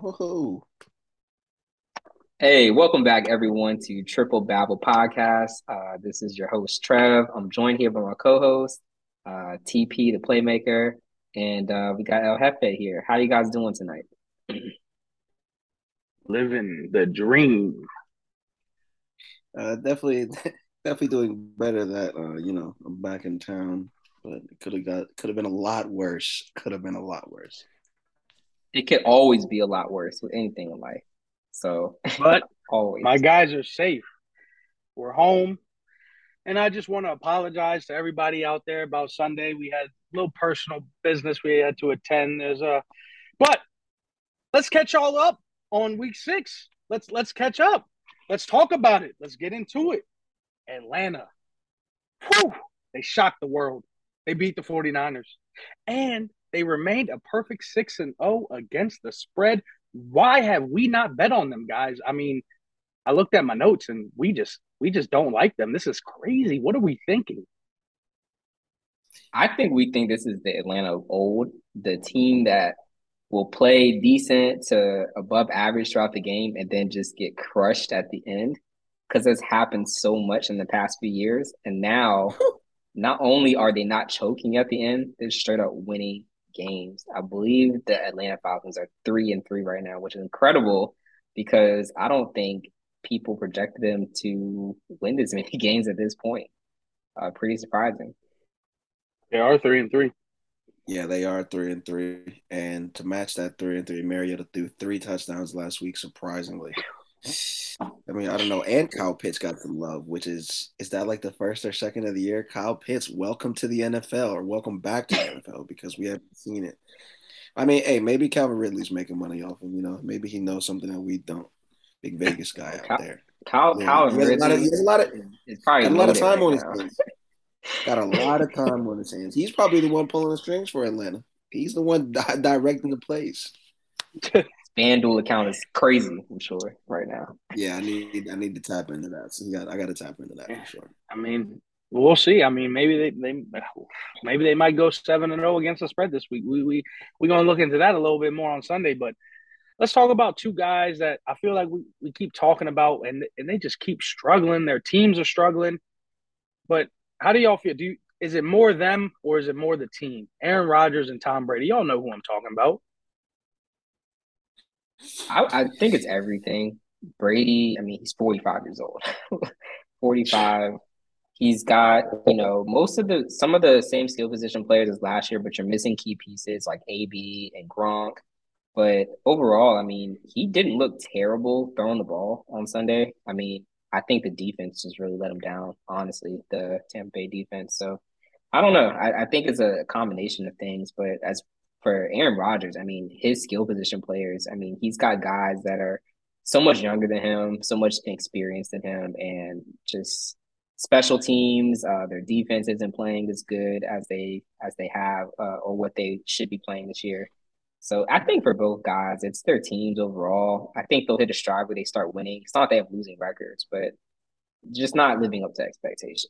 Whoa. Hey, welcome back, everyone, to Triple Babble Podcast. Uh, this is your host, Trev. I'm joined here by my co host, uh, TP, the playmaker, and uh, we got El Jefe here. How are you guys doing tonight? Living the dream. Uh, definitely, definitely doing better that uh, you know I'm back in town, but it could have got could have been a lot worse. Could have been a lot worse. It could always be a lot worse with anything in life. So, But always. my guys are safe. We're home. And I just want to apologize to everybody out there about Sunday. We had a little personal business we had to attend. There's a but let's catch all up on week six. Let's let's catch up. Let's talk about it. Let's get into it. Atlanta. Whew, they shocked the world. They beat the 49ers. And they remained a perfect 6 and 0 against the spread. Why have we not bet on them, guys? I mean, I looked at my notes and we just we just don't like them. This is crazy. What are we thinking? I think we think this is the Atlanta of old, the team that will play decent to above average throughout the game and then just get crushed at the end because it's happened so much in the past few years. And now, not only are they not choking at the end, they're straight up winning games. I believe the Atlanta Falcons are three and three right now, which is incredible because I don't think people projected them to win as many games at this point. Uh, pretty surprising. They are three and three. Yeah, they are three and three, and to match that three and three, Mariota threw three touchdowns last week. Surprisingly, I mean, I don't know. And Kyle Pitts got some love, which is is that like the first or second of the year? Kyle Pitts, welcome to the NFL or welcome back to the NFL because we haven't seen it. I mean, hey, maybe Calvin Ridley's making money off him. You know, maybe he knows something that we don't. Big Vegas guy out there. Kyle, Yeah, Kyle he has a lot of- he has a lot of- it's probably Got a lot of time right on his now. hands. Got a lot of time on his hands. He's probably the one pulling the strings for Atlanta. He's the one di- directing the plays. FanDuel account is crazy, I'm sure, right now. Yeah, I need I need to tap into that. So you got I got to tap into that Yeah. for sure. I mean, we'll see. I mean, maybe they, they maybe they might go seven and zero against the spread this week. We we we're gonna look into that a little bit more on Sunday. But let's talk about two guys that I feel like we, we keep talking about, and and they just keep struggling. Their teams are struggling. But how do y'all feel? Do you, is it more them or is it more the team? Aaron Rodgers and Tom Brady. Y'all know who I'm talking about. I, I think it's everything. Brady, I mean, he's 45 years old. 45. He's got, you know, most of the some of the same skill position players as last year, but you're missing key pieces like AB and Gronk. But overall, I mean, he didn't look terrible throwing the ball on Sunday. I mean, I think the defense just really let him down, honestly, the Tampa Bay defense. So I don't know. I, I think it's a combination of things, but as for Aaron Rodgers, I mean, his skill position players, I mean, he's got guys that are so much younger than him, so much experienced than him, and just special teams, uh, their defense isn't playing as good as they as they have uh, or what they should be playing this year. So I think for both guys, it's their teams overall. I think they'll hit a stride where they start winning. It's not that they have losing records, but just not living up to expectations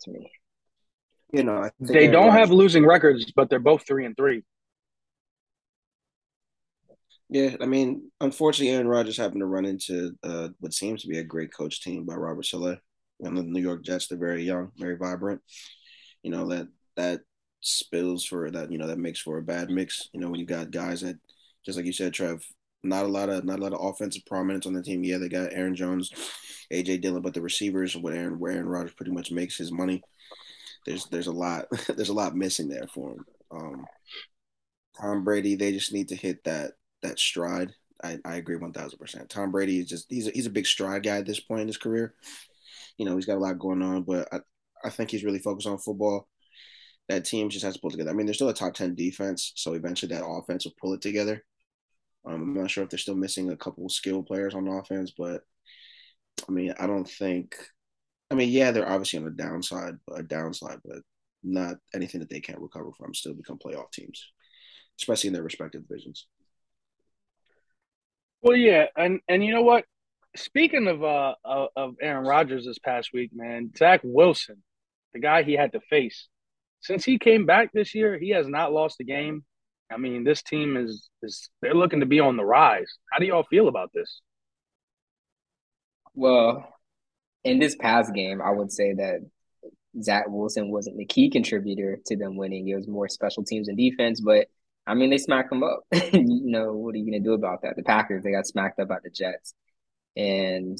to me. You know, I think They don't have losing records, but they're both three and three. Yeah, I mean, unfortunately, Aaron Rodgers happened to run into uh, what seems to be a great coach team by Robert Saleh and the New York Jets. They're very young, very vibrant. You know that that spills for that. You know that makes for a bad mix. You know when you got guys that, just like you said, Trev, not a lot of not a lot of offensive prominence on the team. Yeah, they got Aaron Jones, AJ Dillon, but the receivers what Aaron where Aaron Rodgers pretty much makes his money. There's there's a lot there's a lot missing there for him. Um, Tom Brady, they just need to hit that that stride. I, I agree one thousand percent. Tom Brady is just he's a, he's a big stride guy at this point in his career. You know he's got a lot going on, but I, I think he's really focused on football. That team just has to pull together. I mean, they're still a top ten defense, so eventually that offense will pull it together. Um, I'm not sure if they're still missing a couple of skilled players on offense, but I mean, I don't think. I mean, yeah, they're obviously on a downside, a downside, but not anything that they can't recover from. Still become playoff teams, especially in their respective divisions. Well, yeah, and and you know what? Speaking of uh of, of Aaron Rodgers this past week, man, Zach Wilson, the guy he had to face, since he came back this year, he has not lost a game. I mean, this team is is they're looking to be on the rise. How do y'all feel about this? Well, in this past game, I would say that Zach Wilson wasn't the key contributor to them winning. It was more special teams and defense, but I mean, they smacked them up. you know, what are you going to do about that? The Packers, they got smacked up by the Jets. And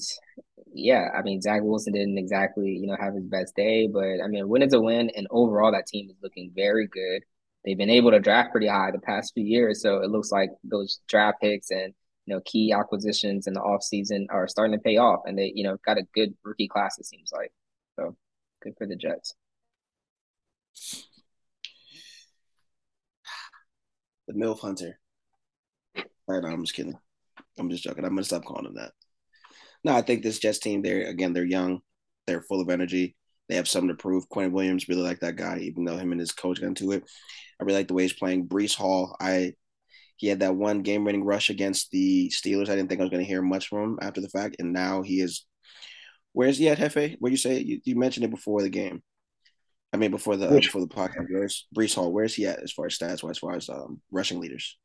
yeah, I mean, Zach Wilson didn't exactly, you know, have his best day, but I mean, win is a win. And overall, that team is looking very good. They've been able to draft pretty high the past few years. So it looks like those draft picks and, you know, key acquisitions in the offseason are starting to pay off. And they, you know, got a good rookie class, it seems like. So good for the Jets. The MILF Hunter. No, I'm just kidding. I'm just joking. I'm gonna stop calling him that. No, I think this Jets team, they're again, they're young, they're full of energy. They have something to prove. Quinn Williams really like that guy, even though him and his coach got into it. I really like the way he's playing. Breece Hall, I he had that one game winning rush against the Steelers. I didn't think I was going to hear much from him after the fact, and now he is. Where's he at, Hefe? What you say? You, you mentioned it before the game. I mean, before the uh, before the podcast. Where's Breece Hall? Where's he at as far as stats, as far as um, rushing leaders?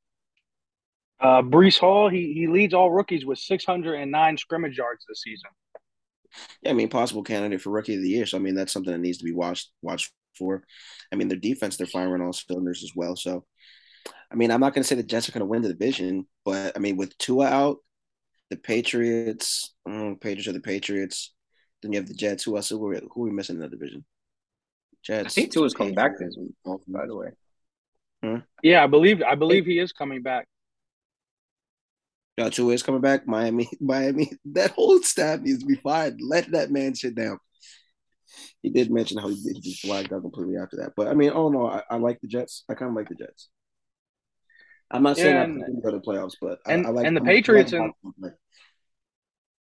Uh, Breece Hall, he he leads all rookies with 609 scrimmage yards this season. Yeah, I mean, possible candidate for rookie of the year. So I mean, that's something that needs to be watched watched for. I mean, their defense, they're firing on all cylinders as well. So, I mean, I'm not going to say the Jets are going to win the division, but I mean, with Tua out, the Patriots, um, Patriots are the Patriots. Then you have the Jets. Who else? Who are, who are we missing in the division? Jets. I think Tua's coming back this week. By the way. Hmm? Yeah, I believe I believe he is coming back. Yeah, Tua is coming back. Miami, Miami. That whole staff needs to be fired. Let that man sit down. He did mention how he, he just flagged out completely after that. But I mean, oh no, I, I like the Jets. I kind of like the Jets. I'm not saying and, I'm going to the playoffs, but and, I, I like and the I'm, Patriots and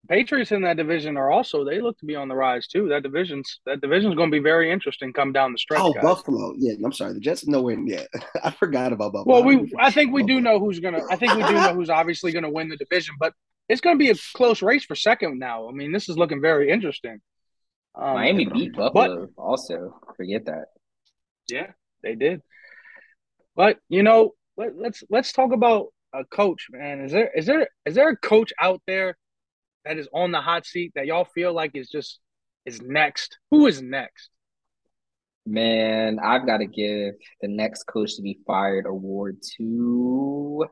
Patriots in that division are also they look to be on the rise too. That division's that division's going to be very interesting come down the stretch. Oh, guys. Buffalo. Yeah, I'm sorry. The Jets are nowhere yet. I forgot about Buffalo. Well, we I think we do know who's going to I think we do know who's obviously going to win the division, but it's going to be a close race for second now. I mean, this is looking very interesting. Um, Miami beat Buffalo but, also. Forget that. Yeah, they did. But, you know, let, let's let's talk about a coach, man. Is there is there is there a coach out there that is on the hot seat that y'all feel like is just is next? Who is next? Man, I've got to give the next coach to be fired award to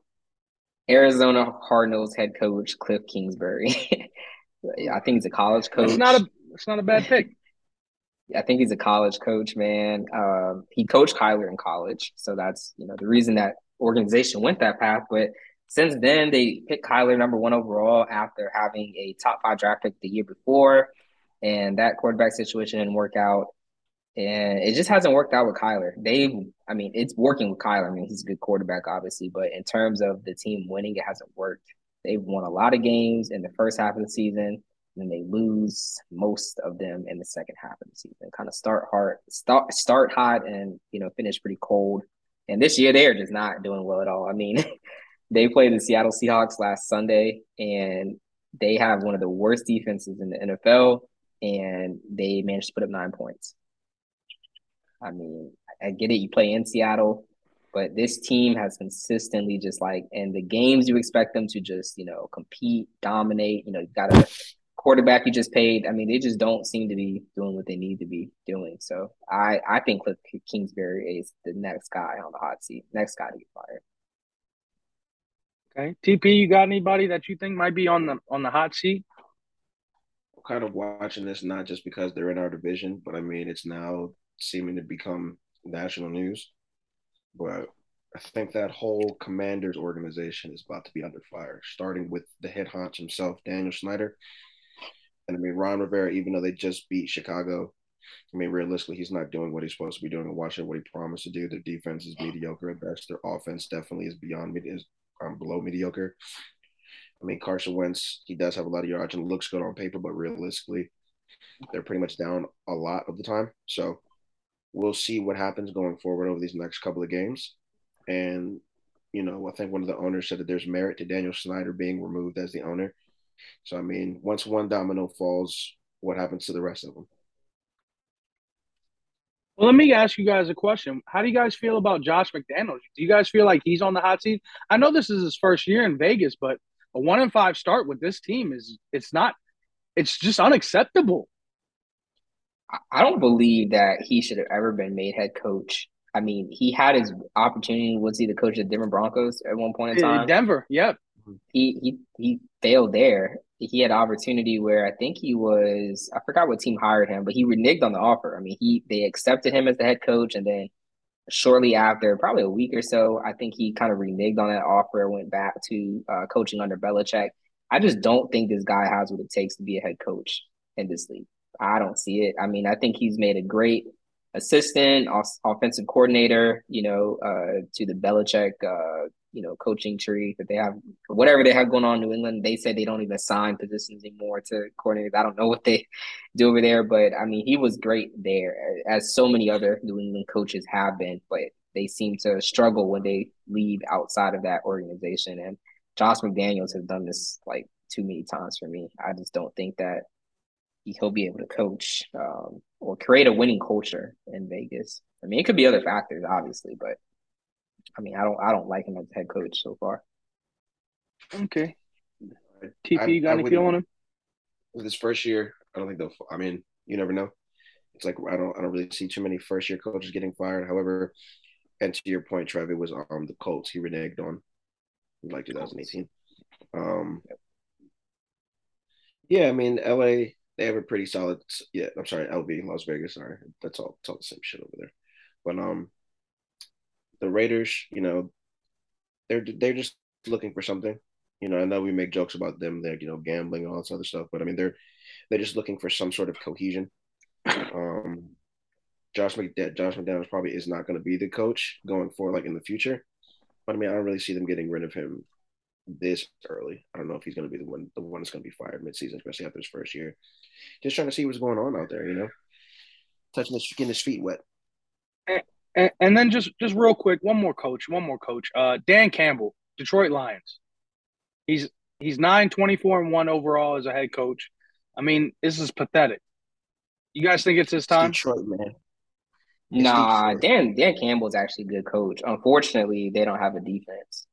Arizona Cardinals head coach Cliff Kingsbury. I think he's a college coach. It's not a it's not a bad pick. I think he's a college coach, man. Um, he coached Kyler in college, so that's you know the reason that organization went that path. But since then, they picked Kyler number one overall after having a top five draft pick the year before, and that quarterback situation didn't work out. And it just hasn't worked out with Kyler. They, I mean, it's working with Kyler. I mean, he's a good quarterback, obviously, but in terms of the team winning, it hasn't worked. They've won a lot of games in the first half of the season, and they lose most of them in the second half of the season. Kind of start hard, start start hot, and you know finish pretty cold. And this year, they are just not doing well at all. I mean, they played the Seattle Seahawks last Sunday, and they have one of the worst defenses in the NFL, and they managed to put up nine points. I mean, I get it, you play in Seattle, but this team has consistently just like in the games you expect them to just, you know, compete, dominate. You know, you've got a quarterback you just paid. I mean, they just don't seem to be doing what they need to be doing. So I, I think Cliff Kingsbury is the next guy on the hot seat, next guy to get fired. Okay, TP, you got anybody that you think might be on the on the hot seat? I'm kind of watching this not just because they're in our division, but I mean it's now seeming to become national news. But I think that whole Commanders organization is about to be under fire, starting with the head honch himself, Daniel Snyder. And I mean, Ron Rivera, even though they just beat Chicago, I mean, realistically, he's not doing what he's supposed to be doing in Washington, what he promised to do. Their defense is mediocre at best. Their offense definitely is beyond is um, below mediocre. I mean, Carson Wentz, he does have a lot of yards and looks good on paper, but realistically, they're pretty much down a lot of the time. So we'll see what happens going forward over these next couple of games. And, you know, I think one of the owners said that there's merit to Daniel Snyder being removed as the owner. So, I mean, once one domino falls, what happens to the rest of them? Well, let me ask you guys a question. How do you guys feel about Josh McDaniels? Do you guys feel like he's on the hot seat? I know this is his first year in Vegas, but a one and five start with this team is it's not it's just unacceptable. I don't believe that he should have ever been made head coach. I mean, he had his opportunity. Was he the coach of the Denver Broncos at one point in uh, time? Denver, yep. He he he failed there. He had an opportunity where I think he was I forgot what team hired him, but he reneged on the offer. I mean, he they accepted him as the head coach, and then shortly after, probably a week or so, I think he kind of reneged on that offer, went back to uh, coaching under Belichick. I just don't think this guy has what it takes to be a head coach in this league. I don't see it. I mean, I think he's made a great assistant, offensive coordinator, you know, uh, to the Belichick, uh, you know, coaching tree that they have, whatever they have going on in New England. They say they don't even sign positions anymore to coordinators. I don't know what they do over there, but I mean, he was great there, as so many other New England coaches have been, but they seem to struggle when they leave outside of that organization. And Josh McDaniels has done this like too many times for me. I just don't think that he'll be able to coach um, or create a winning culture in Vegas. I mean, it could be other factors, obviously, but I mean, I don't, I don't like him as head coach so far. Okay. TP, you got any feel on him? With his first year, I don't think they'll. I mean, you never know. It's like I don't, I don't really see too many first year coaches getting fired. However, and to your point, Trev, it was um the Colts he reneged on, like 2018. Um, yeah, I mean, LA they have a pretty solid. Yeah, I'm sorry, LV Las Vegas. Sorry, that's all. It's all the same shit over there. But um, the Raiders, you know, they're they're just looking for something. You know, I know we make jokes about them, they're you know gambling and all this other stuff, but I mean they're they're just looking for some sort of cohesion. Um, Josh McDaniels, Josh McDaniels probably is not going to be the coach going forward, like in the future. But I mean, I don't really see them getting rid of him this early. I don't know if he's going to be the one the one that's going to be fired midseason, especially after his first year. Just trying to see what's going on out there, you know, touching his getting his feet wet. And, and, then just just real quick, one more coach, one more coach. Uh, Dan Campbell, Detroit Lions. He's he's nine twenty four and one overall as a head coach. I mean, this is pathetic. You guys think it's his time? It's Detroit, man. It's nah, Detroit. Dan Dan Campbell's actually a good coach. Unfortunately, they don't have a defense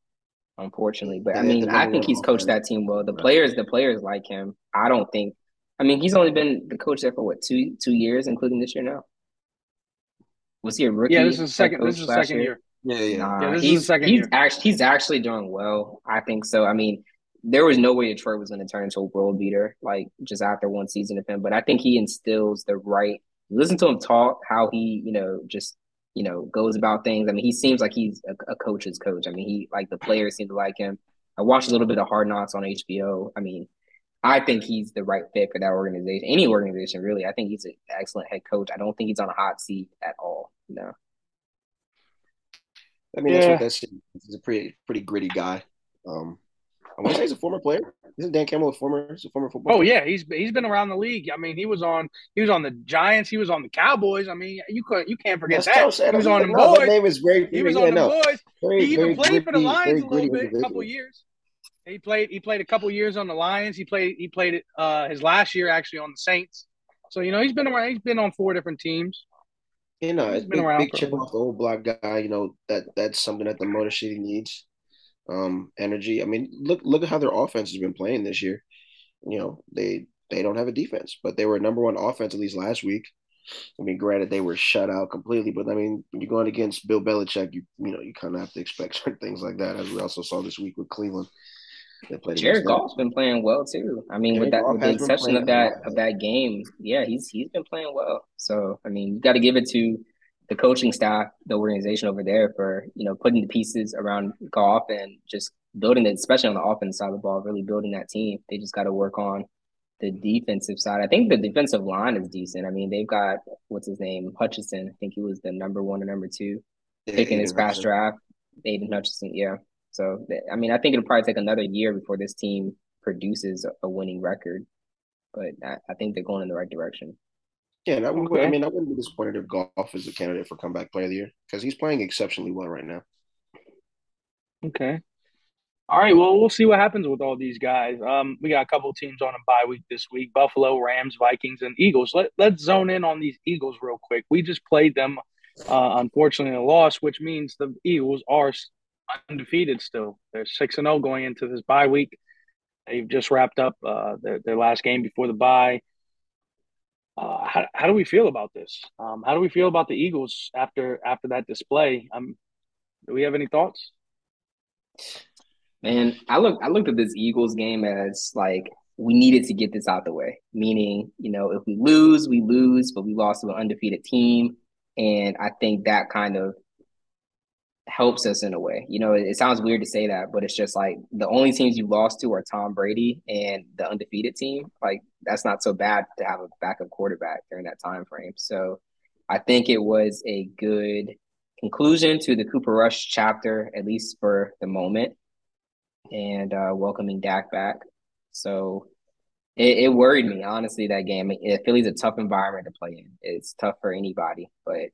unfortunately. But I mean, I think he's coached that team well. The players, the players like him. I don't think. I mean, he's only been the coach there for what two two years, including this year now. Was he a rookie? Yeah, this is second. This is second year. year. Yeah, yeah. Nah, yeah this he's, is second he's year. actually he's actually doing well. I think so. I mean, there was no way Detroit was going to turn into a world beater like just after one season of him. But I think he instills the right. Listen to him talk, how he you know just you know, goes about things. I mean, he seems like he's a, a, coach's coach. I mean, he like the players seem to like him. I watched a little bit of Hard Knocks on HBO. I mean, I think he's the right fit for that organization, any organization really. I think he's an excellent head coach. I don't think he's on a hot seat at all. No. I mean, yeah. that's what that's. He's a pretty pretty gritty guy. Um, I want to say he's a former player. Isn't Dan Campbell a former? He's a former football. Oh player? yeah, he's he's been around the league. I mean, he was on he was on the Giants. He was on the Cowboys. I mean, you could you can't forget That's that. He was on the boys. That name is very. He was on the no. boys. Very, he even played gritty, for the Lions a little bit, a couple years. He played he played a couple years on the Lions. He played he played uh, his last year actually on the Saints. So you know he's been around. He's been on four different teams. You know, he's been big, around big chip off the old block guy. You know that that's something that the Motor City needs um, energy. I mean, look look at how their offense has been playing this year. You know, they they don't have a defense, but they were number one offense at least last week. I mean, granted they were shut out completely, but I mean, when you're going against Bill Belichick, you you know you kind of have to expect certain things like that, as we also saw this week with Cleveland. Jared Goff's been playing well too. I mean, Jared with that with the exception of that well. of that game, yeah, he's he's been playing well. So I mean, you got to give it to the coaching staff, the organization over there for you know putting the pieces around Goff and just building it, especially on the offense side of the ball, really building that team. They just got to work on the defensive side. I think the defensive line is decent. I mean, they've got what's his name, Hutchinson. I think he was the number one or number two yeah, pick in his past draft. Aidan Hutchinson, yeah. So I mean, I think it'll probably take another year before this team produces a winning record, but I, I think they're going in the right direction. Yeah, and I, okay. I mean, I wouldn't be disappointed if Goff is a candidate for comeback player of the year because he's playing exceptionally well right now. Okay. All right, well, we'll see what happens with all these guys. Um, we got a couple teams on a bye week this week: Buffalo, Rams, Vikings, and Eagles. Let Let's zone in on these Eagles real quick. We just played them, uh, unfortunately, a loss, which means the Eagles are undefeated still. They're six and zero oh going into this bye week. They've just wrapped up uh, their their last game before the bye. Uh, how, how do we feel about this? Um, how do we feel about the Eagles after after that display? Um, do we have any thoughts? Man, I look I looked at this Eagles game as like we needed to get this out the way. Meaning, you know, if we lose, we lose, but we lost to an undefeated team. And I think that kind of helps us in a way. You know, it, it, sounds weird to say that, but it's just like the only teams you lost to are Tom Brady and the undefeated team. Like that's not so bad to have a backup quarterback during that time frame. So I think it was a good conclusion to the Cooper Rush chapter, at least for the moment and uh, welcoming Dak back. So it, it, worried me honestly that game. It, Philly's a tough environment to play in. It's tough for anybody, but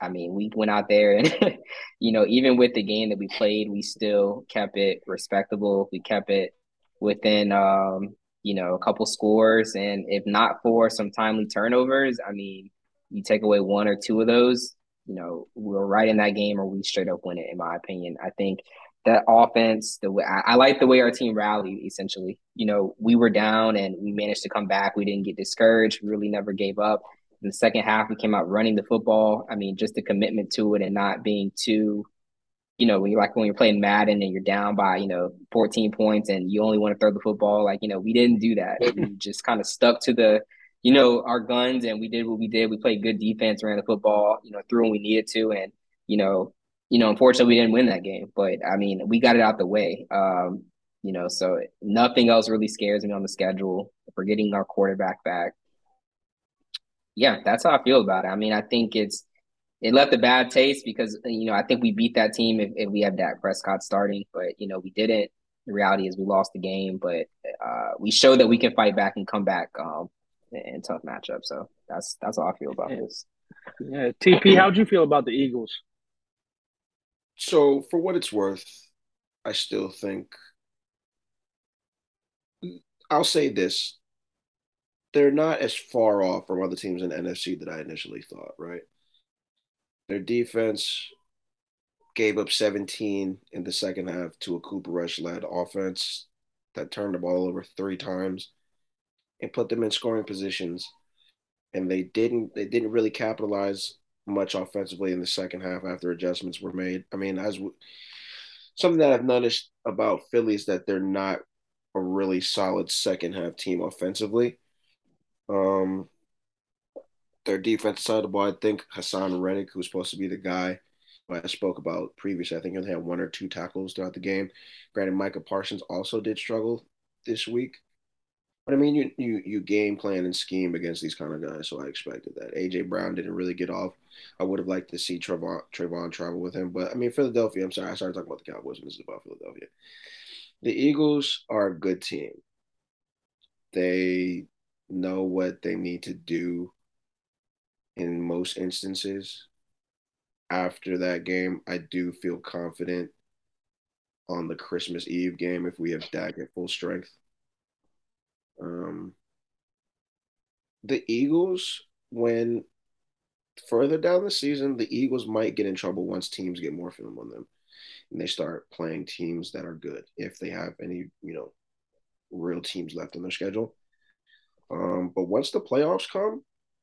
I mean, we went out there and you know, even with the game that we played, we still kept it respectable. We kept it within um, you know, a couple scores and if not for some timely turnovers, I mean, you take away one or two of those, you know, we're right in that game or we straight up win it in my opinion. I think that offense, the way I, I, like the way our team rallied. Essentially, you know, we were down and we managed to come back. We didn't get discouraged. We really never gave up. In the second half, we came out running the football. I mean, just the commitment to it and not being too, you know, when you're like when you're playing Madden and you're down by you know 14 points and you only want to throw the football. Like you know, we didn't do that. we just kind of stuck to the you know, our guns and we did what we did. We played good defense, ran the football, you know, threw when we needed to. And, you know, you know, unfortunately, we didn't win that game, but I mean, we got it out the way. Um, you know, so nothing else really scares me on the schedule. We're getting our quarterback back. Yeah, that's how I feel about it. I mean, I think it's it left a bad taste because you know I think we beat that team if, if we have Dak Prescott starting, but you know we didn't. The reality is we lost the game, but uh, we showed that we can fight back and come back um, in tough matchups. So that's that's how I feel about yeah. this. Yeah, TP, how'd you feel about the Eagles? So, for what it's worth, I still think I'll say this. They're not as far off from other teams in NFC that I initially thought, right? Their defense gave up 17 in the second half to a Cooper Rush led offense that turned the ball over three times and put them in scoring positions. And they didn't they didn't really capitalize much offensively in the second half after adjustments were made. I mean, as something that I've noticed about Philly is that they're not a really solid second half team offensively. Um, their defense side of the ball, I think Haason Reddick, who's supposed to be the guy I spoke about previously, I think he only had one or two tackles throughout the game. Granted, Micah Parsons also did struggle this week. But I mean, you you you game plan and scheme against these kind of guys, so I expected that. AJ Brown didn't really get off. I would have liked to see Trevon, Trevon travel with him, but I mean, Philadelphia. I'm sorry, I started talking about the Cowboys, and this is about Philadelphia. The Eagles are a good team. They know what they need to do in most instances. After that game, I do feel confident on the Christmas Eve game if we have Dak at full strength. Um, the Eagles, when further down the season, the Eagles might get in trouble once teams get more film on them and they start playing teams that are good if they have any, you know, real teams left in their schedule. Um, but once the playoffs come,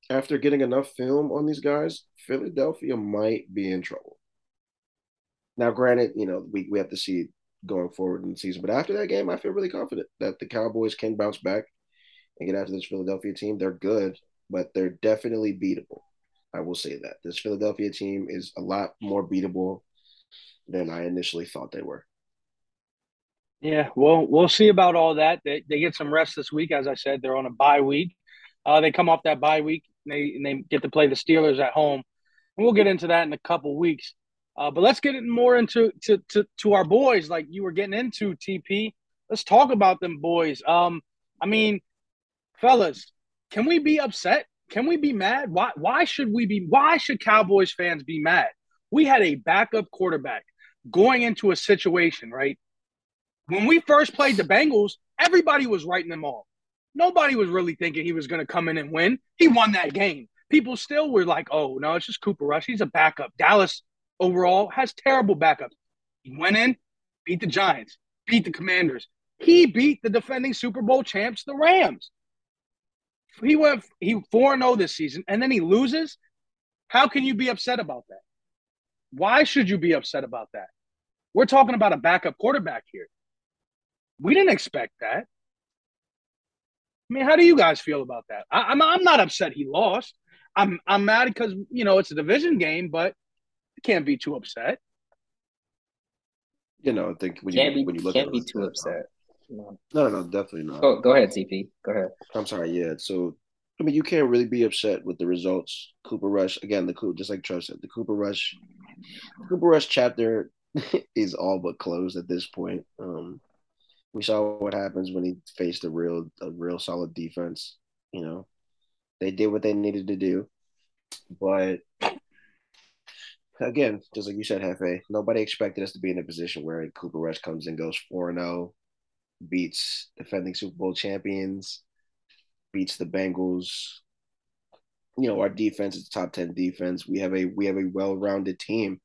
after getting enough film on these guys, Philadelphia might be in trouble. Now, granted, you know, we, we have to see going forward in the season. But after that game, I feel really confident that the Cowboys can bounce back and get after this Philadelphia team. They're good, but they're definitely beatable. I will say that this Philadelphia team is a lot more beatable than I initially thought they were. Yeah, well, we'll see about all that. They, they get some rest this week. As I said, they're on a bye week. Uh, they come off that bye week and they, and they get to play the Steelers at home. And we'll get into that in a couple weeks. Uh, but let's get more into to, to to our boys, like you were getting into TP. Let's talk about them boys. Um, I mean, fellas, can we be upset? Can we be mad? Why why should we be why should Cowboys fans be mad? We had a backup quarterback going into a situation, right? When we first played the Bengals, everybody was writing them off. Nobody was really thinking he was going to come in and win. He won that game. People still were like, "Oh no, it's just Cooper Rush. He's a backup." Dallas overall has terrible backups. He went in, beat the Giants, beat the Commanders. He beat the defending Super Bowl champs, the Rams. He went he 4 0 this season and then he loses. How can you be upset about that? Why should you be upset about that? We're talking about a backup quarterback here. We didn't expect that. I mean, how do you guys feel about that? I, am I'm, I'm not upset he lost. I'm I'm mad because you know it's a division game, but you can't be too upset. You know, I think when can't you be, when you look can't at be too upset. No. no, no, definitely not. Go go ahead, TP. Go ahead. I'm sorry. Yeah. So I mean, you can't really be upset with the results. Cooper Rush again. The Cooper, just like Trev said, the Cooper Rush, Cooper Rush chapter is all but closed at this point. Um, we saw what happens when he faced a real, a real solid defense. You know, they did what they needed to do, but again, just like you said, Hefe, nobody expected us to be in a position where Cooper Rush comes and goes four and zero, oh, beats defending Super Bowl champions beats the Bengals. You know, our defense is top 10 defense. We have a we have a well-rounded team.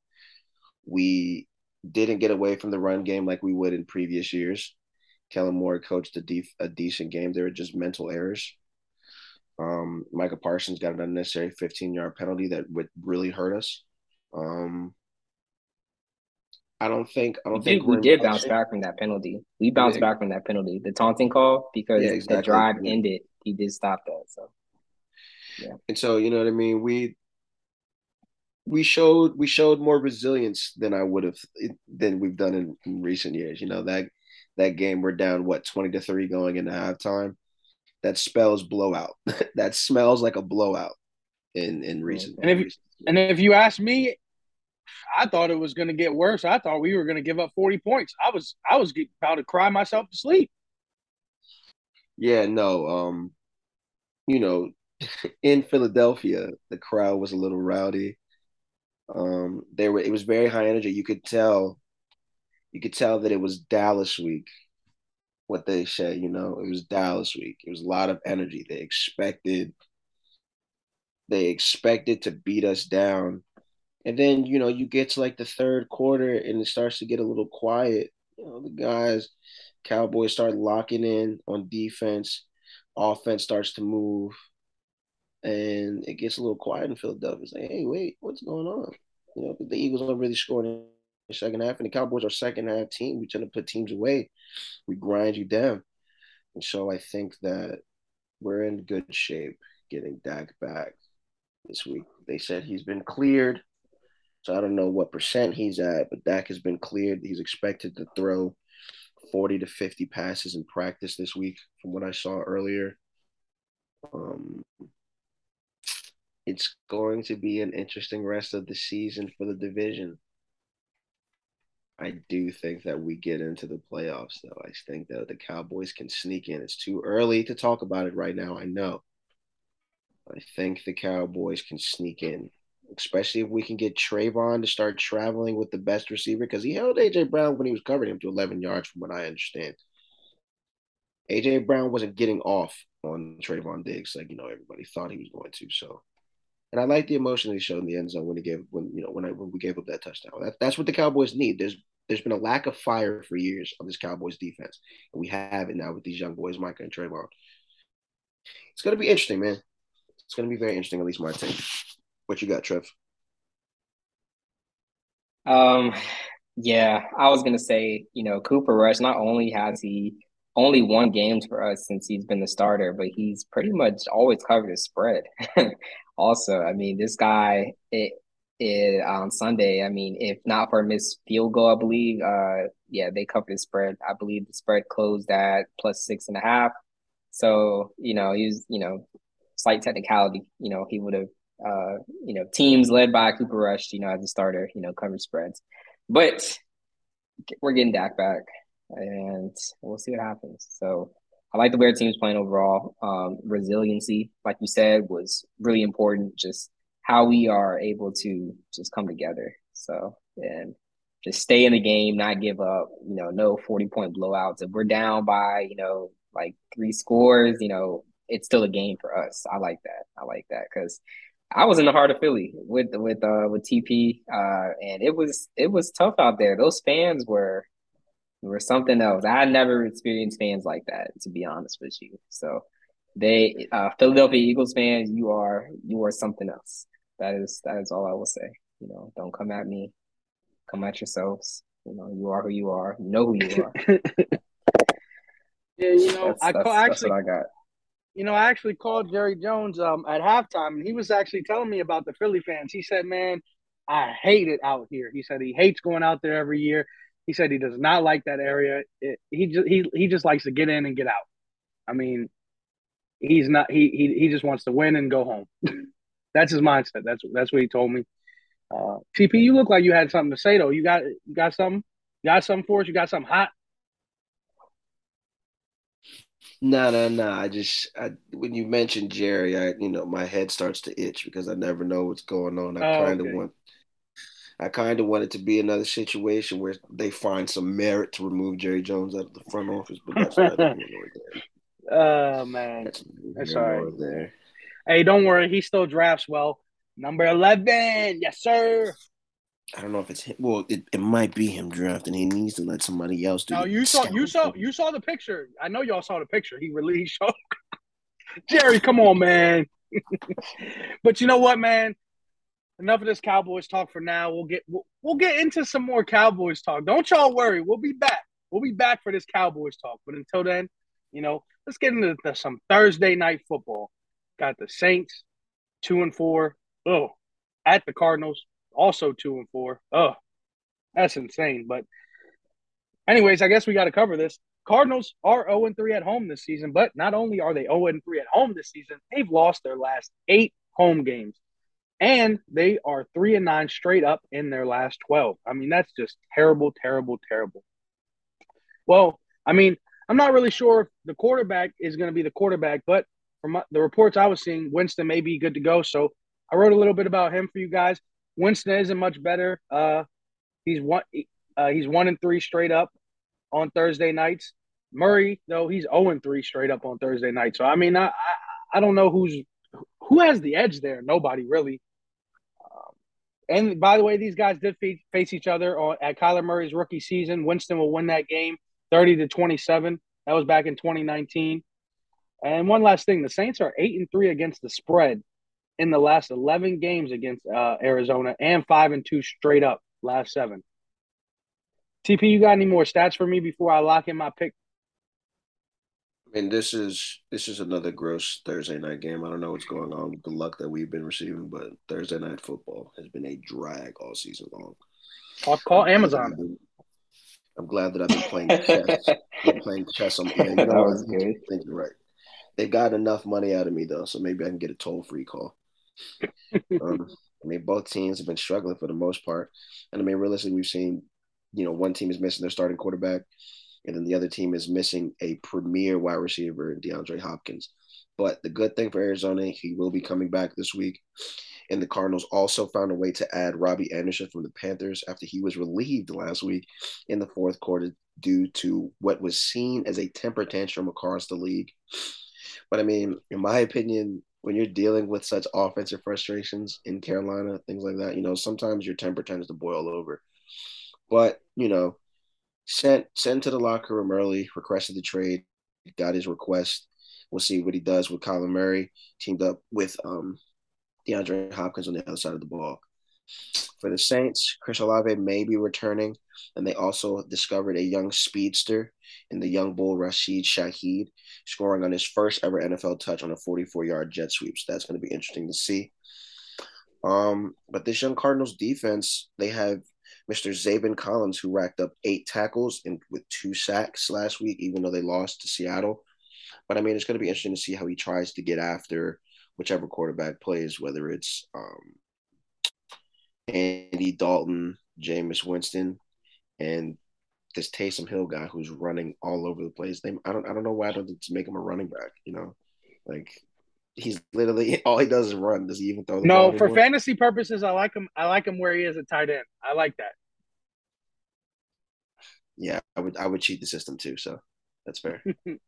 We didn't get away from the run game like we would in previous years. Kellen Moore coached a, def- a decent game. There were just mental errors. Um, Micah Parsons got an unnecessary 15 yard penalty that would really hurt us. Um, I don't think I don't we think did, we did bounce back from that penalty. We bounced yeah. back from that penalty, the taunting call because yeah, exactly. the drive yeah. ended he did stop that. So yeah. And so you know what I mean. We we showed we showed more resilience than I would have than we've done in, in recent years. You know that that game we're down what twenty to three going into halftime. That spells blowout. that smells like a blowout in in recent. And if recent and if you ask me, I thought it was going to get worse. I thought we were going to give up forty points. I was I was about to cry myself to sleep. Yeah, no. Um, you know, in Philadelphia, the crowd was a little rowdy. Um, they were it was very high energy. You could tell, you could tell that it was Dallas week. What they said, you know, it was Dallas week. It was a lot of energy. They expected, they expected to beat us down, and then you know you get to like the third quarter and it starts to get a little quiet. You know, the guys Cowboys start locking in on defense. Offense starts to move, and it gets a little quiet in Philadelphia. It's like, hey, wait, what's going on? You know, the Eagles aren't really score in the second half, and the Cowboys are second half team. We tend to put teams away. We grind you down, and so I think that we're in good shape getting Dak back this week. They said he's been cleared. So I don't know what percent he's at, but Dak has been cleared. He's expected to throw 40 to 50 passes in practice this week from what I saw earlier. Um, it's going to be an interesting rest of the season for the division. I do think that we get into the playoffs, though. I think that the Cowboys can sneak in. It's too early to talk about it right now, I know. I think the Cowboys can sneak in especially if we can get Trevon to start traveling with the best receiver because he held AJ Brown when he was covering him to 11 yards, from what I understand. AJ Brown wasn't getting off on Trevon Diggs like you know everybody thought he was going to. So, and I like the emotion he showed in the end zone when he gave when you know when I when we gave up that touchdown. That, that's what the Cowboys need. There's there's been a lack of fire for years on this Cowboys defense, and we have it now with these young boys, Micah and Trevon. It's gonna be interesting, man. It's gonna be very interesting, at least my. What you got, Trev? Um, yeah, I was gonna say, you know, Cooper Rush. Not only has he only won games for us since he's been the starter, but he's pretty much always covered his spread. also, I mean, this guy, it, it on Sunday. I mean, if not for a missed field goal, I believe, uh, yeah, they covered the spread. I believe the spread closed at plus six and a half. So, you know, he's, you know, slight technicality, you know, he would have uh, you know, teams led by Cooper Rush, you know, as a starter, you know, cover spreads. But we're getting Dak back, and we'll see what happens. So I like the way our team's playing overall. Um, resiliency, like you said, was really important. Just how we are able to just come together. So and just stay in the game, not give up. You know, no forty point blowouts. If we're down by you know like three scores, you know, it's still a game for us. I like that. I like that because I was in the heart of Philly with with uh with TP, uh, and it was it was tough out there. Those fans were were something else. I never experienced fans like that, to be honest with you. So they uh, Philadelphia Eagles fans, you are you are something else. That is that is all I will say. You know, don't come at me. Come at yourselves. You know, you are who you are. You know who you are. yeah, you know, that's, I that's, call, that's actually what I got. You know, I actually called Jerry Jones um, at halftime, and he was actually telling me about the Philly fans. He said, "Man, I hate it out here." He said he hates going out there every year. He said he does not like that area. It, he just he he just likes to get in and get out. I mean, he's not he he he just wants to win and go home. that's his mindset. That's that's what he told me. Uh, TP, you look like you had something to say though. You got you got something? You got something for us? You got something hot? No, no, no. I just I, when you mentioned Jerry, I you know my head starts to itch because I never know what's going on. I Oh, kind of okay. want I kind of want it to be another situation where they find some merit to remove Jerry Jones out of the front office, but that's nor there. Oh man. That's That's all right. there. Hey, don't worry. He still drafts well. Number eleven, yes sir. I don't know if it's him. Well, it, it might be him drafting. He needs to let somebody else do. No, you saw you saw you saw the picture. I know y'all saw the picture. He released. Jerry, come on, man. but you know what, man? Enough of this Cowboys talk for now. We'll get we'll, we'll get into some more Cowboys talk. Don't y'all worry. We'll be back. We'll be back for this Cowboys talk. But until then, you know, let's get into some Thursday night football. Got the Saints, two and four. Oh, at the Cardinals, also two and four. Oh, that's insane. But anyways, I guess we got to cover this. Cardinals are 0 and 3 at home this season, but not only are they 0 and 3 at home this season, they've lost their last eight home games. And they are 3 and 9 straight up in their last 12. I mean, that's just terrible, terrible, terrible. Well, I mean, I'm not really sure if the quarterback is going to be the quarterback, but from the reports I was seeing, Winston may be good to go. So I wrote a little bit about him for you guys. Winston isn't much better. Uh, he's one. Uh, he's one and three straight up on Thursday nights. Murray, though, he's zero and three straight up on Thursday night. So I mean, I I, I don't know who's who has the edge there. Nobody really. Um, and by the way, these guys did fe- face each other on, at Kyler Murray's rookie season. Winston will win that game, thirty to twenty-seven. That was back in 2019. And one last thing: the Saints are eight and three against the spread in the last 11 games against uh, Arizona, and five and two straight up last seven. TP, you got any more stats for me before I lock in my pick? I mean, this is this is another gross Thursday night game. I don't know what's going on with the luck that we've been receiving, but Thursday night football has been a drag all season long. I'll call Amazon. I'm glad that I've been playing chess. been playing chess on yeah, you know that was good. I think you're right. They've got enough money out of me though, so maybe I can get a toll free call. um, I mean, both teams have been struggling for the most part, and I mean, realistically, we've seen, you know, one team is missing their starting quarterback, and then the other team is missing a premier wide receiver, DeAndre Hopkins. But the good thing for Arizona, he will be coming back this week. And the Cardinals also found a way to add Robbie Anderson from the Panthers after he was relieved last week in the fourth quarter due to what was seen as a temper tantrum across the league. But I mean, in my opinion, when you're dealing with such offensive frustrations in Carolina, things like that, you know, sometimes your temper tends to boil over. But, you know, sent sent to the locker room early, requested the trade, got his request. We'll see what he does with Kyler Murray, teamed up with um, DeAndre Hopkins on the other side of the ball. For the Saints, Chris Olave may be returning, and they also discovered a young speedster in the young bull Rashid Shaheed, scoring on his first ever NFL touch on a 44 yard jet sweep. So that's going to be interesting to see. Um, but this young Cardinals defense, they have Mr. Zaven Collins, who racked up eight tackles and with two sacks last week, even though they lost to Seattle. But I mean, it's going to be interesting to see how he tries to get after whichever quarterback plays, whether it's um, Andy Dalton, Jameis Winston, and this Taysom Hill guy who's running all over the place. They, I don't, I don't know why I don't just make him a running back. You know, like he's literally all he does is run. Does he even throw the No, ball for anymore? fantasy purposes, I like him. I like him where he is a tight end. I like that. yeah, I would I would cheat the system too. So that's fair. but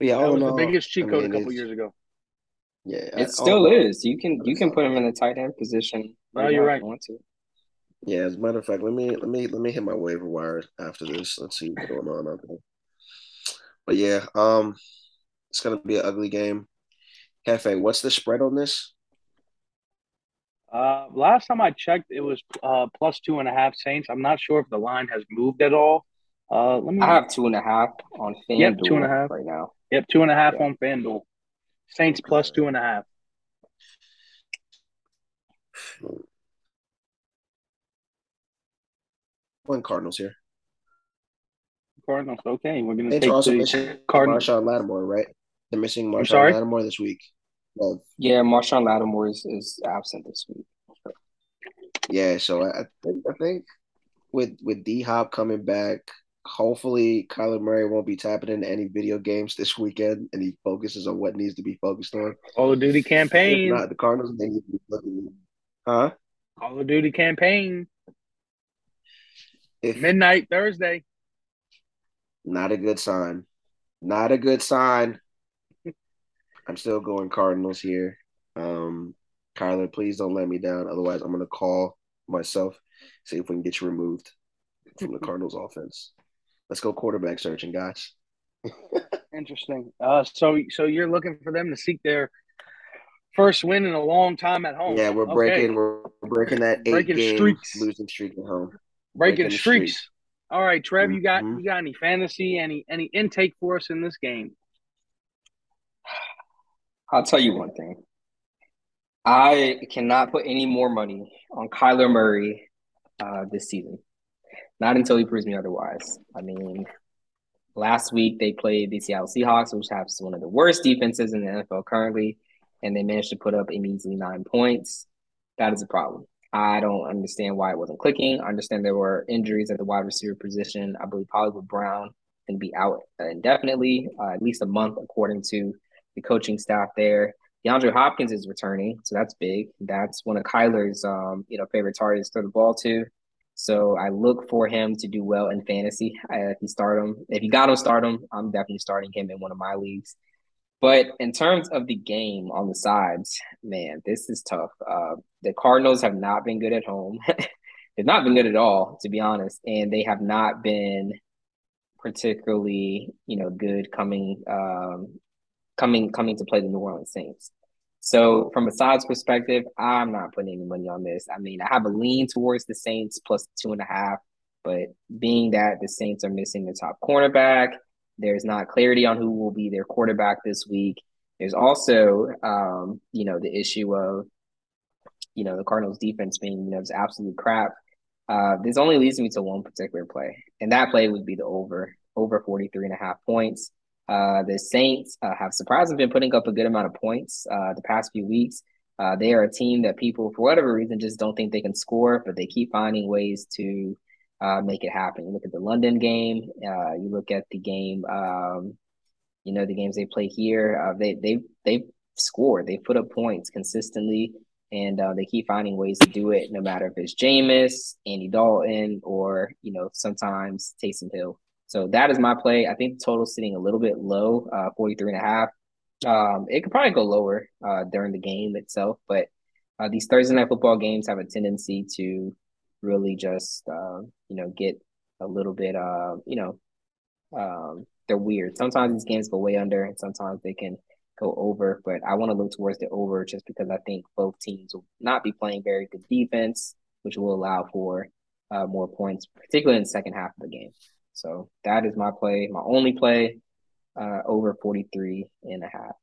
yeah, that was all the all, biggest cheat I code mean, a couple years ago. Yeah, It I- still all- is. You can you can put him in the tight end position. Oh, no, you're right. Want to. Yeah, as a matter of fact, let me let me let me hit my waiver wire after this. Let's see what's going on out there. But yeah, um, it's gonna be an ugly game. Cafe, what's the spread on this? Uh, last time I checked, it was uh plus two and a half Saints. I'm not sure if the line has moved at all. Uh, let me. I have two and a half on FanDuel Yep, two and a half. right now. Yep, two and a half Yeah. on FanDuel. Saints plus two and a half. One Cardinals here. Cardinals. Okay, we're gonna Saints take also the missing Cardinals. Marshon Lattimore, right? They're missing Marshon? Lattimore this week. Well, Yeah, Marshon Lattimore is, is absent this week. yeah, so I, think I think with with D Hop coming back, hopefully Kyler Murray won't be tapping into any video games this weekend, and he focuses on what needs to be focused on. Call of Duty If campaign. not, the Cardinals they need to be looking, huh? Call of Duty campaign. If Midnight Thursday. not a good sign, not a good sign. I'm still going Cardinals here. Um, Kyler, please don't let me down. Otherwise, I'm gonna call myself, see if we can get you removed from the Cardinals offense. Let's go quarterback searching, guys. Interesting. Uh, so so you're looking for them to seek their first win in a long time at home. Yeah, we're Okay. breaking we're breaking that eight Breaking game streaks. losing streak at home. Breaking breaking the streaks. All right, Trev, you got Mhm. you got any fantasy, any any intake for us in this game? I'll tell you one thing. I cannot put any more money on Kyler Murray uh, this season. Not until he proves me otherwise. I mean, last week they played the Seattle Seahawks, which have one of the worst defenses in the NFL currently, and they managed to put up a measly nine points. That is a problem. I don't understand why it wasn't clicking. I understand there were injuries at the wide receiver position. I believe Hollywood Brown can be out indefinitely, uh, at least a month, according to the coaching staff there. DeAndre Hopkins is returning, so that's big. That's one of Kyler's um, you know favorite targets to throw the ball to. So I look for him to do well in fantasy. Uh, if you start him, if you got him, start him. I'm definitely starting him in one of my leagues. But in terms of the game on the sides, man, this is tough. Uh, the Cardinals have not been good at home. They've not been good at all, to be honest, and they have not been particularly, you know, good coming um, coming coming to play the New Orleans Saints. So from a sides perspective, I'm not putting any money on this. I mean, I have a lean towards the Saints plus two and a half, but being that the Saints are missing the top cornerback, there's not clarity on who will be their quarterback this week. There's also, um, you know, the issue of, you know, the Cardinals defense being, you know, just absolute crap. Uh, this only leads me to one particular play, and that play would be the over, over 43 and a half points. Uh, the Saints uh, have surprisingly been putting up a good amount of points uh, the past few weeks. Uh, they are a team that people, for whatever reason, just don't think they can score, but they keep finding ways to uh, make it happen. You look at the London game. Uh, you look at the game. Um, you know the games they play here. Uh, they they they score. They put up points consistently, and uh, they keep finding ways to do it. No matter if it's Jameis, Andy Dalton, or you know sometimes Taysom Hill. So that is my play. I think the total's sitting a little bit low, uh, 43 and a half. Um, it could probably go lower uh, during the game itself, but uh, these Thursday night football games have a tendency to really just, uh, you know, get a little bit, uh, you know, um, they're weird. Sometimes these games go way under, and sometimes they can go over. But I want to look towards the over just because I think both teams will not be playing very good defense, which will allow for uh, more points, particularly in the second half of the game. So that is my play, my only play, uh, over 43 and a half.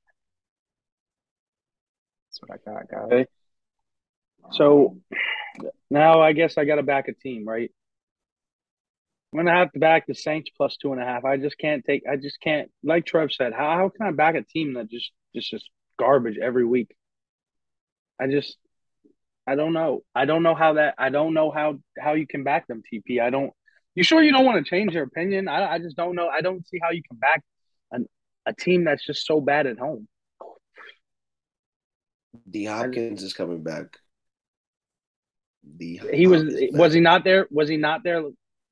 That's what I got, guys. Okay. So now I guess I got to back a team, right? I'm gonna have to back the Saints plus two and a half. I just can't take. I just can't. Like Trev said, how how can I back a team that just just just garbage every week? I just I don't know. I don't know how that. I don't know how how you can back them. TP. I don't. You sure you don't want to change your opinion? I I just don't know. I don't see how you can back an, a team that's just so bad at home. D Hopkins is coming back. D He was was he not there? Was he not there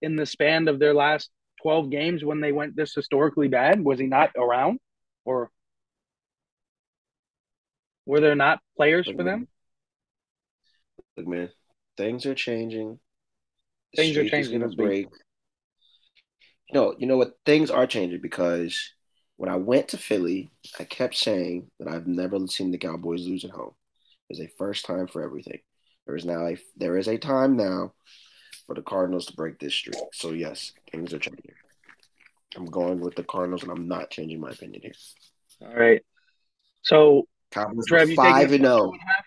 in the span of their last 12 games when they went this historically bad? Was he not around? Or were there not players Look, for them? Look, man, things are changing. The Things are is changing gonna break. No, you know what? Things are changing because when I went to Philly, I kept saying that I've never seen the Cowboys lose at home. There's a first time for everything. There is now a there is a time now for the Cardinals to break this streak. So yes, things are changing. I'm going with the Cardinals, and I'm not changing my opinion here. All right. So, Cowboys Trev, you five taking and oh. plus zero. two and a half?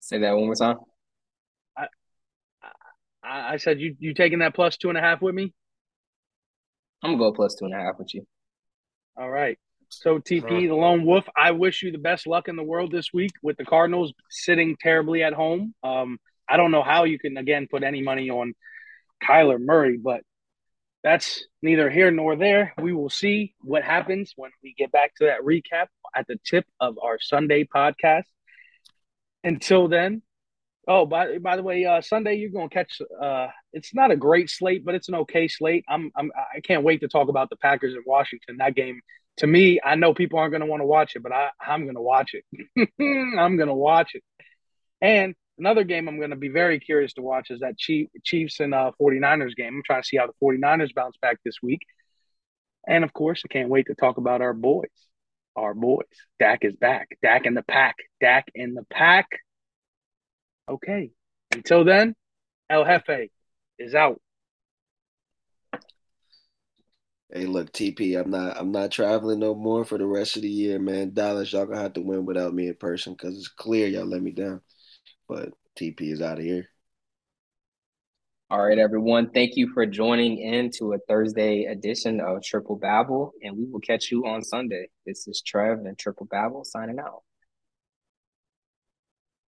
Say that one more time. I, I, I said you you taking that plus two and a half with me? I'm gonna go plus two and a half with you. All right. So TP, the lone wolf, I wish you the best luck in the world this week with the Cardinals sitting terribly at home. Um, I don't know how you can again put any money on Kyler Murray, but that's neither here nor there. We will see what happens when we get back to that recap at the tip of our Sunday podcast. Until then, oh by by the way, uh, Sunday you're gonna catch. Uh, it's not a great slate, but it's an okay slate. I'm I'm I can't wait to talk about the Packers in Washington. That game to me, I know people aren't gonna want to watch it, but I I'm gonna watch it. I'm gonna watch it. And another game I'm going to be very curious to watch is that Chief, Chiefs and uh, 49ers game. I'm trying to see how the 49ers bounce back this week. And of course, I can't wait to talk about our boys. Our boys. Dak is back. Dak in the pack. Dak in the pack. Okay. Until then, El Jefe is out. Hey, look, TP, I'm not I'm not traveling no more for the rest of the year, man. Dallas, y'all gonna have to win without me in person because it's clear y'all let me down. But TP is out of here. All right, everyone. Thank you for joining in to a Thursday edition of Triple Babble, and we will catch you on Sunday. This is Trev and Triple Babble signing out.